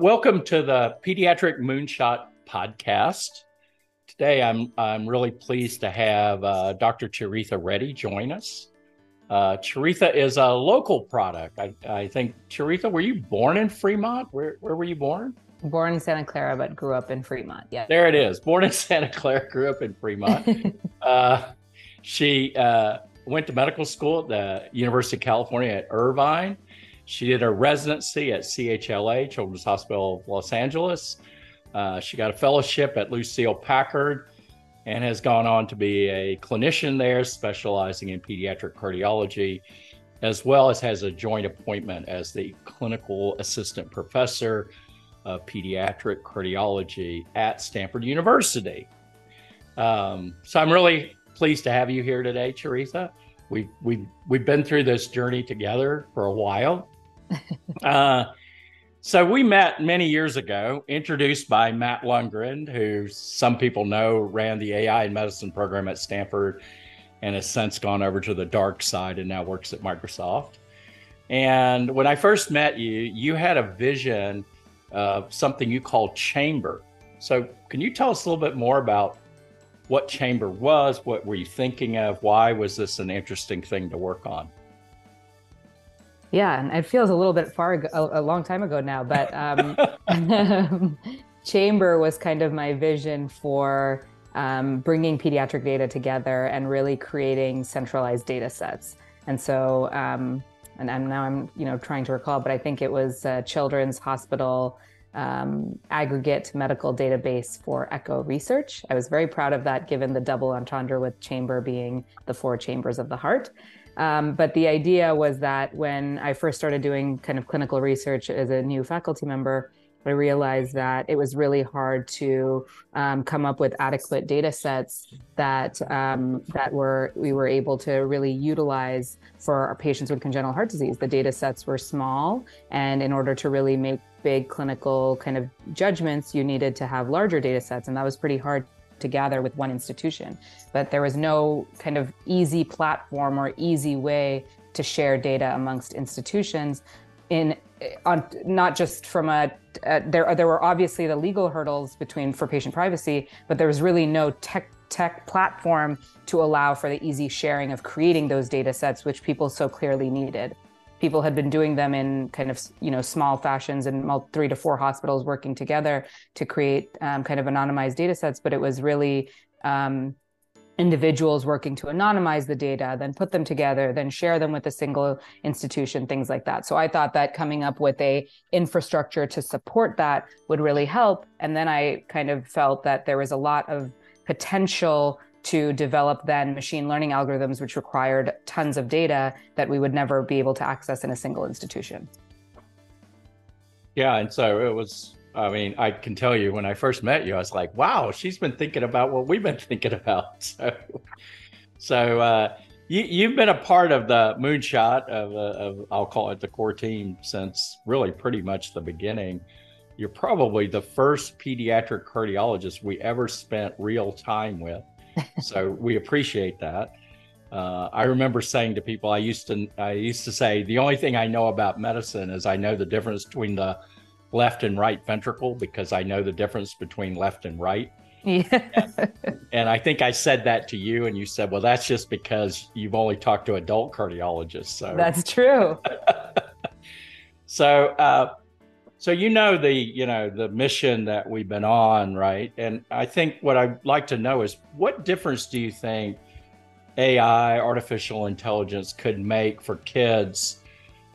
Welcome to the Pediatric Moonshot podcast. Today, I'm I'm really pleased to have uh, Dr. Charitha Reddy join us. Uh, Charitha is a local product. I, I think Charitha, were you born in Fremont? Where where were you born? Born in Santa Clara, but grew up in Fremont. Yeah. There it is. Born in Santa Clara, grew up in Fremont. uh, she uh, went to medical school at the University of California at Irvine. She did her residency at CHLA, Children's Hospital of Los Angeles. Uh, she got a fellowship at Lucile Packard and has gone on to be a clinician there, specializing in pediatric cardiology, as well as has a joint appointment as the clinical assistant professor of pediatric cardiology at Stanford University. Um, so I'm really pleased to have you here today, Charitha. We've we've we've been through this journey together for a while. Uh, so we met many years ago, introduced by Matt Lungren, who some people know ran the AI and medicine program at Stanford and has since gone over to the dark side and now works at Microsoft. And when I first met you, you had a vision of something you call Chamber. So can you tell us a little bit more about what Chamber was? What were you thinking of? Why was this an interesting thing to work on? Yeah, and it feels a little bit far ago, a, long time ago now, but um, Chamber was kind of my vision for um, bringing pediatric data together and really creating centralized data sets. And so, um, and I'm, now I'm you know trying to recall, but I think it was Children's Hospital um, aggregate medical database for echo research. I was very proud of that, given the double entendre with chamber being the four chambers of the heart. Um, but the idea was that when I first started doing kind of clinical research as a new faculty member, I realized that it was really hard to um, come up with adequate data sets that um, that were we were able to really utilize for our patients with congenital heart disease. The data sets were small, and in order to really make big clinical kind of judgments, you needed to have larger data sets, and that was pretty hard together with one institution. But there was no kind of easy platform or easy way to share data amongst institutions in on not just from a uh, there there were obviously the legal hurdles between for patient privacy but there was really no tech tech platform to allow for the easy sharing of creating those data sets which people so clearly needed people had been doing them in kind of you know small fashions and three to four hospitals working together to create um, kind of anonymized data sets but it was really um, individuals working to anonymize the data then put them together then share them with a single institution things like that. So i thought that coming up with a infrastructure to support that would really help. And then i kind of felt that there was a lot of potential to develop then machine learning algorithms, which required tons of data that we would never be able to access in a single institution. Yeah, and so it was. I mean, I can tell you when I first met you, I was like, "Wow, she's been thinking about what we've been thinking about." So, so uh, you, you've been a part of the moonshot of, uh, of I'll call it the core team since really pretty much the beginning. You're probably the first pediatric cardiologist we ever spent real time with so we appreciate that. Uh, I remember saying to people, I used to, I used to say, the only thing I know about medicine is I know the difference between the left and right ventricle because I know the difference between left and right. Yeah. and, and I think I said that to you, and you said, "Well, that's just because you've only talked to adult cardiologists." So that's true. so, uh, so you know the you know the mission that we've been on, right? And I think what I'd like to know is what difference do you think AI, artificial intelligence, could make for kids?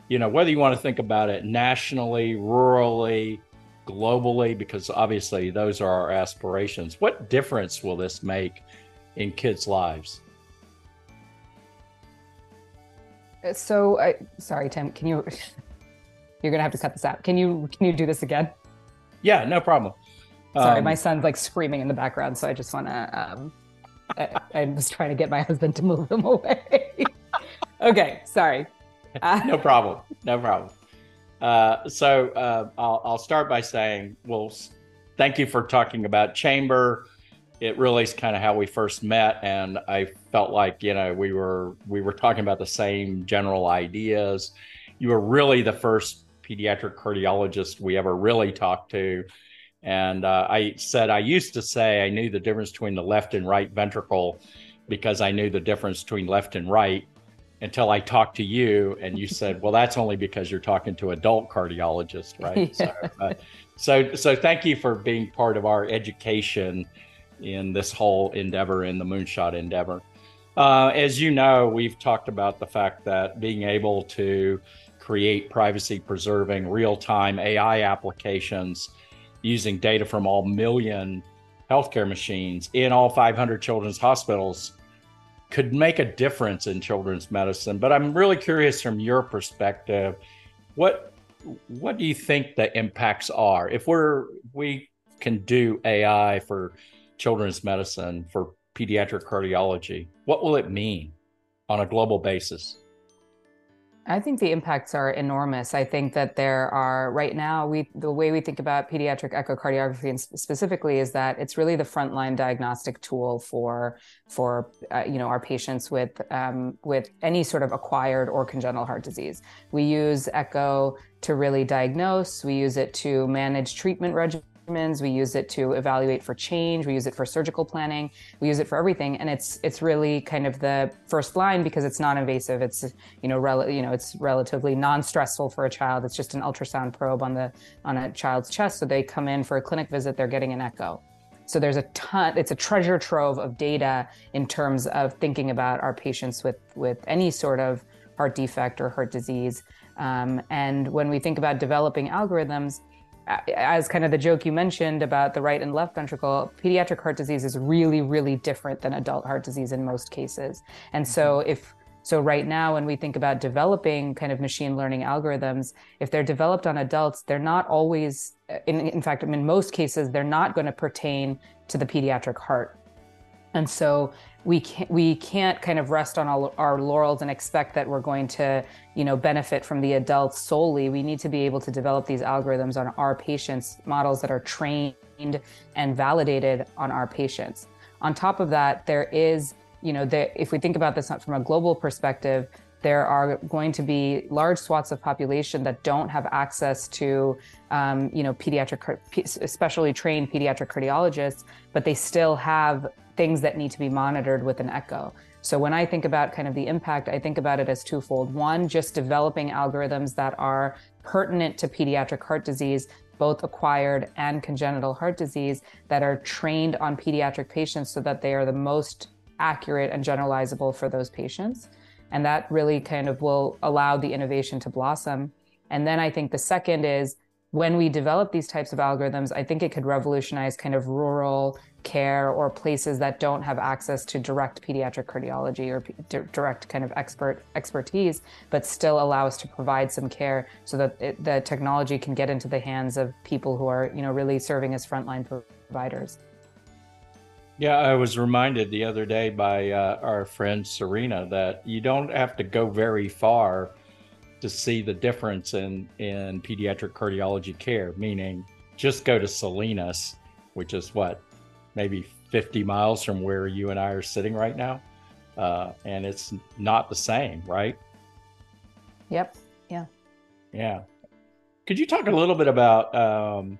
You know, whether you want to think about it nationally, rurally, globally, because obviously those are our aspirations. What difference will this make in kids' lives? Uh, so, I, sorry, Tim, can you you're gonna have to cut this out. Can you can you do this again? Yeah, no problem. Sorry, um, my son's like screaming in the background, so I just want to. Um, I, I was trying to get my husband to move him away. okay, sorry. Uh, no problem. No problem. Uh, so uh, I'll, I'll start by saying, well, thank you for talking about chamber. It really is kind of how we first met, and I felt like you know we were we were talking about the same general ideas. You were really the first pediatric cardiologist we ever really talked to. And uh, I said, I used to say I knew the difference between the left and right ventricle because I knew the difference between left and right until I talked to you and you said, well, that's only because you're talking to adult cardiologists, right? Yeah. So, uh, so, so thank you for being part of our education in this whole endeavor, in the moonshot endeavor. Uh, as you know, we've talked about the fact that being able to create privacy preserving real time AI applications using data from all million healthcare machines in all 500 children's hospitals could make a difference in children's medicine. But I'm really curious from your perspective, what what do you think the impacts are if we're we can do AI for children's medicine for pediatric cardiology? What will it mean on a global basis? I think the impacts are enormous. I think that there are right now we the way we think about pediatric echocardiography and specifically is that it's really the frontline diagnostic tool for for uh, you know our patients with um, with any sort of acquired or congenital heart disease. We use echo to really diagnose. We use it to manage treatment regimens we use it to evaluate for change we use it for surgical planning we use it for everything. And it's it's really kind of the first line because it's non-invasive. It's you know rel- you know it's relatively non-stressful for a child. It's just an ultrasound probe on the on a child's chest. So they come in for a clinic visit they're getting an echo. So there's a ton it's a treasure trove of data in terms of thinking about our patients with with any sort of heart defect or heart disease. Um, and when we think about developing algorithms as kind of the joke you mentioned about the right and left ventricle, pediatric heart disease is really, really different than adult heart disease in most cases. And so mm-hmm. if so right now when we think about developing kind of machine learning algorithms, if they're developed on adults, they're not always in, in fact, in most cases, they're not going to pertain to the pediatric heart. And so we can't we can't kind of rest on all our laurels and expect that we're going to you know benefit from the adults solely. We need to be able to develop these algorithms on our patients models that are trained and validated on our patients. On top of that there is you know the, if we think about this from a global perspective there are going to be large swaths of population that don't have access to, um, you know, pediatric, especially trained pediatric cardiologists, but they still have things that need to be monitored with an echo. So when I think about kind of the impact, I think about it as twofold. One, just developing algorithms that are pertinent to pediatric heart disease, both acquired and congenital heart disease, that are trained on pediatric patients so that they are the most accurate and generalizable for those patients. And that really kind of will allow the innovation to blossom. And then I think the second is when we develop these types of algorithms, I think it could revolutionize kind of rural care or places that don't have access to direct pediatric cardiology or p- direct kind of expert expertise, but still allow us to provide some care so that it, the technology can get into the hands of people who are, you know, really serving as frontline providers. Yeah, I was reminded the other day by uh, our friend Serena that you don't have to go very far to see the difference in in pediatric cardiology care. Meaning, just go to Salinas, which is what maybe 50 miles from where you and I are sitting right now. Uh, and it's not the same, right? Yep. Yeah. Yeah. Could you talk a little bit about um,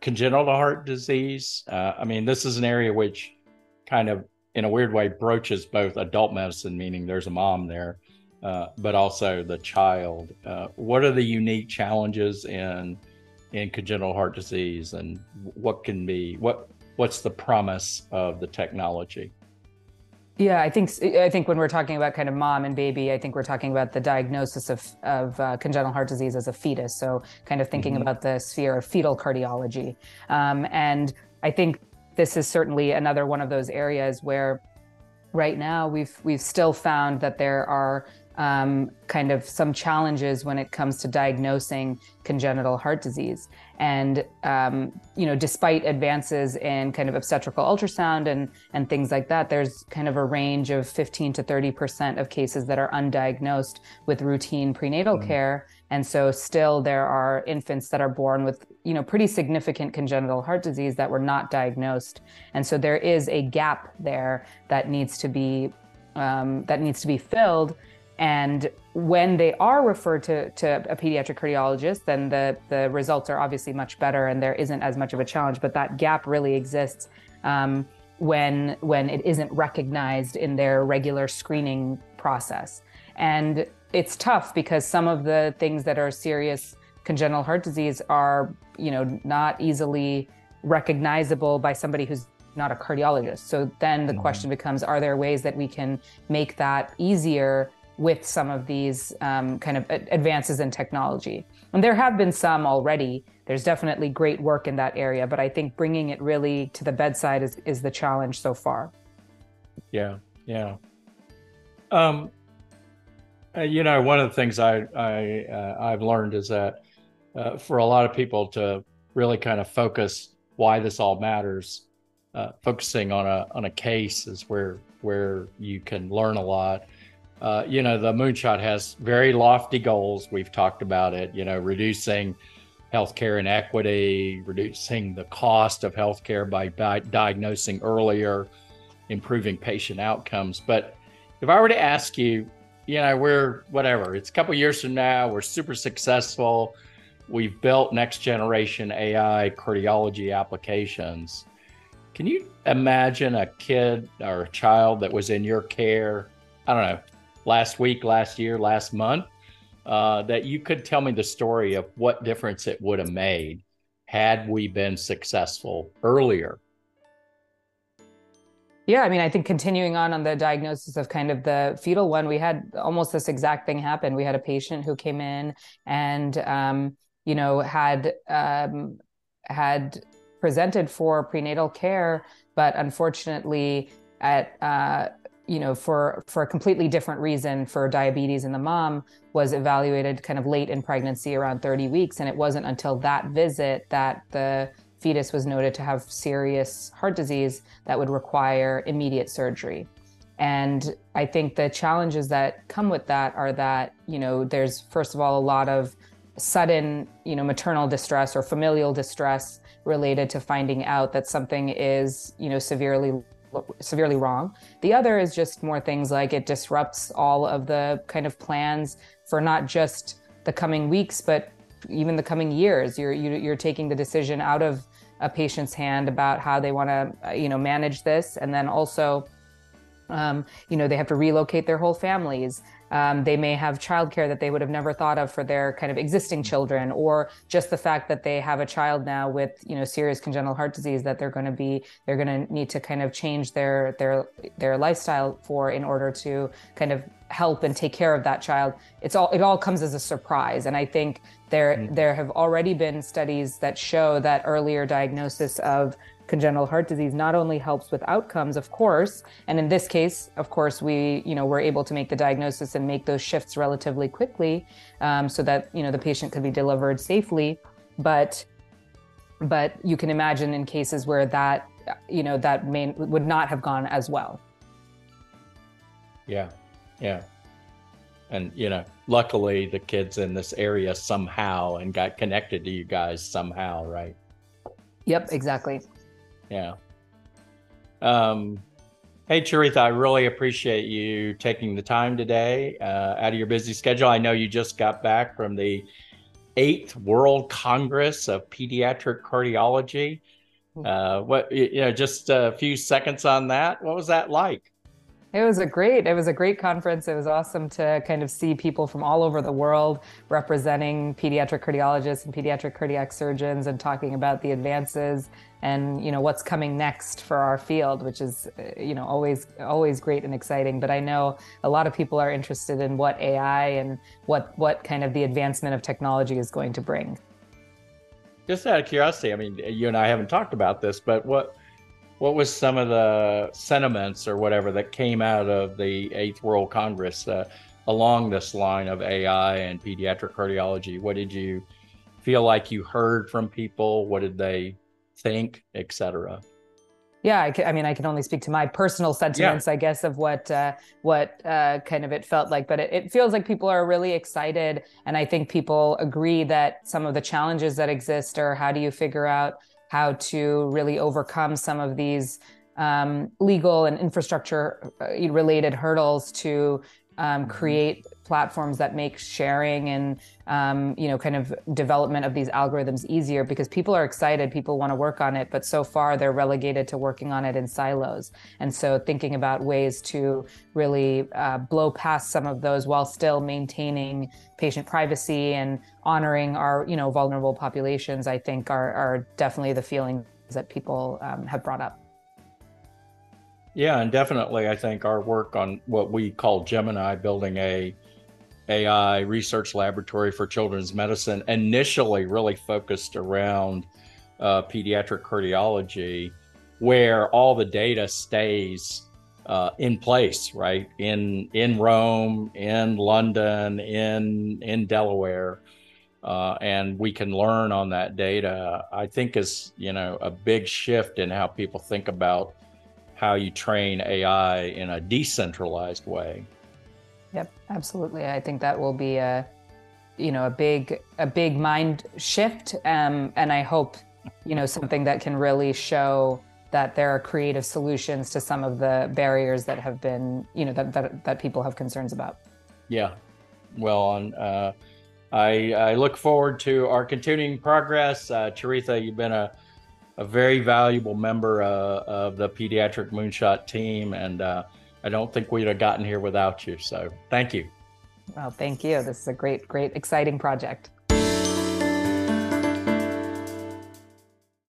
congenital heart disease? Uh, I mean, this is an area which kind of, in a weird way, broaches both adult medicine, meaning there's a mom there, uh, but also the child. Uh, what are the unique challenges in in congenital heart disease, and what can be what what's the promise of the technology? Yeah, I think I think when we're talking about kind of mom and baby, I think we're talking about the diagnosis of of uh, congenital heart disease as a fetus. So, kind of thinking mm-hmm. about the sphere of fetal cardiology, um, and I think this is certainly another one of those areas where, right now, we've we've still found that there are um, kind of some challenges when it comes to diagnosing congenital heart disease. And um, you know, despite advances in kind of obstetrical ultrasound and and things like that, there's kind of a range of 15 to 30 percent of cases that are undiagnosed with routine prenatal mm. care. And so, still, there are infants that are born with you know pretty significant congenital heart disease that were not diagnosed. And so, there is a gap there that needs to be um, that needs to be filled And when they are referred to, to a pediatric cardiologist, then the, the results are obviously much better and there isn't as much of a challenge. But that gap really exists um, when, when it isn't recognized in their regular screening process. And it's tough because some of the things that are serious congenital heart disease are, you know, not easily recognizable by somebody who's not a cardiologist. So then the mm-hmm. question becomes are there ways that we can make that easier with some of these um, kind of advances in technology. And there have been some already. There's definitely great work in that area, but I think bringing it really to the bedside is, is the challenge so far. Yeah, yeah. Um, uh, you know, one of the things I, I uh, I've learned is that uh, for a lot of people to really kind of focus why this all matters, uh, focusing on a on a case is where where you can learn a lot uh, you know, the moonshot has very lofty goals. We've talked about it, you know, reducing healthcare inequity, reducing the cost of healthcare by, by diagnosing earlier, improving patient outcomes. But if I were to ask you, you know, we're whatever, it's a couple years from now, we're super successful. We've built next generation AI cardiology applications. Can you imagine a kid or a child that was in your care? I don't know, last week, last year, last month, uh, that you could tell me the story of what difference it would have made had we been successful earlier. Yeah, I mean, I think continuing on on the diagnosis of kind of the fetal one, we had almost this exact thing happen. We had a patient who came in and, um, you know, had um, had presented for prenatal care, but unfortunately, at uh, you know, for for a completely different reason for diabetes in the mom was evaluated kind of late in pregnancy around 30 weeks and it wasn't until that visit that the fetus was noted to have serious heart disease that would require immediate surgery. And I think the challenges that come with that are that, you know, there's first of all a lot of sudden, you know, maternal distress or familial distress related to finding out that something is, you know, severely severely wrong. The other is just more things like it disrupts all of the kind of plans for not just the coming weeks, but even the coming years. You're you, are taking the decision out of a patient's hand about how they want to you know manage this, and then also. Um, you know, they have to relocate their whole families. Um, they may have childcare that they would have never thought of for their kind of existing children, or just the fact that they have a child now with you know serious congenital heart disease that they're going to be they're going to need to kind of change their their their lifestyle for in order to kind of help and take care of that child. It's all it all comes as a surprise, and I think there mm-hmm. there have already been studies that show that earlier diagnosis of congenital heart disease not only helps with outcomes, of course, and in this case, of course, we you know were able to make the diagnosis and make those shifts relatively quickly, um, so that you know the patient could be delivered safely. But but you can imagine in cases where that you know that may would not have gone as well. Yeah, yeah, and you know, luckily the kids in this area somehow and got connected to you guys somehow, right? Yep, exactly. Yeah. Um, hey, Charitha, I really appreciate you taking the time today uh, out of your busy schedule. I know you just got back from the eighth World Congress of Pediatric Cardiology. Hmm. Uh, what you know, just a few seconds on that. What was that like? It was a great, it was a great conference. It was awesome to kind of see people from all over the world representing pediatric cardiologists and pediatric cardiac surgeons and talking about the advances and you know what's coming next for our field which is uh, you know always always great and exciting but i know a lot of people are interested in what ai and what what kind of the advancement of technology is going to bring just out of curiosity i mean you and i haven't talked about this but what what was some of the sentiments or whatever that came out of the eighth world congress uh, along this line of ai and pediatric cardiology what did you feel like you heard from people what did they think, etc. Yeah, I, can, I, mean, I can only speak to my personal sentiments, yeah. I guess, of what uh, what uh, kind of it felt like. But it, it, feels like people are really excited, and I think people agree that some of the challenges that exist are how do you figure out how to really overcome some of these um, legal and infrastructure uh, related hurdles to um, mm-hmm. create platforms that make sharing and um, you know kind of development of these algorithms easier because people are excited people want to work on it but so far they're relegated to working on it in silos. And so thinking about ways to really uh, blow past some of those while still maintaining patient privacy and honoring our you know vulnerable populations i think are, are definitely the feelings that people um, have brought up. Yeah, and definitely, I think our work on what we call Gemini, building a AI research laboratory for children's medicine, initially really focused around uh, pediatric cardiology, where all the data stays uh, in place, right in in Rome, in London, in in Delaware, uh, and we can learn on that data. I think is you know a big shift in how people think about how you train AI in a decentralized way. Yep, absolutely. I think that will be a you know a big a big mind shift um, and i hope you know something that can really show that there are creative solutions to some of the barriers that have been you know that that, that people have concerns about. Yeah. Well uh, i i look forward to our continuing progress. Uh, you've been a a very valuable member uh, of the pediatric moonshot team, and uh, I don't think we'd have gotten here without you. So thank you. Well, thank you. This is a great, great, exciting project.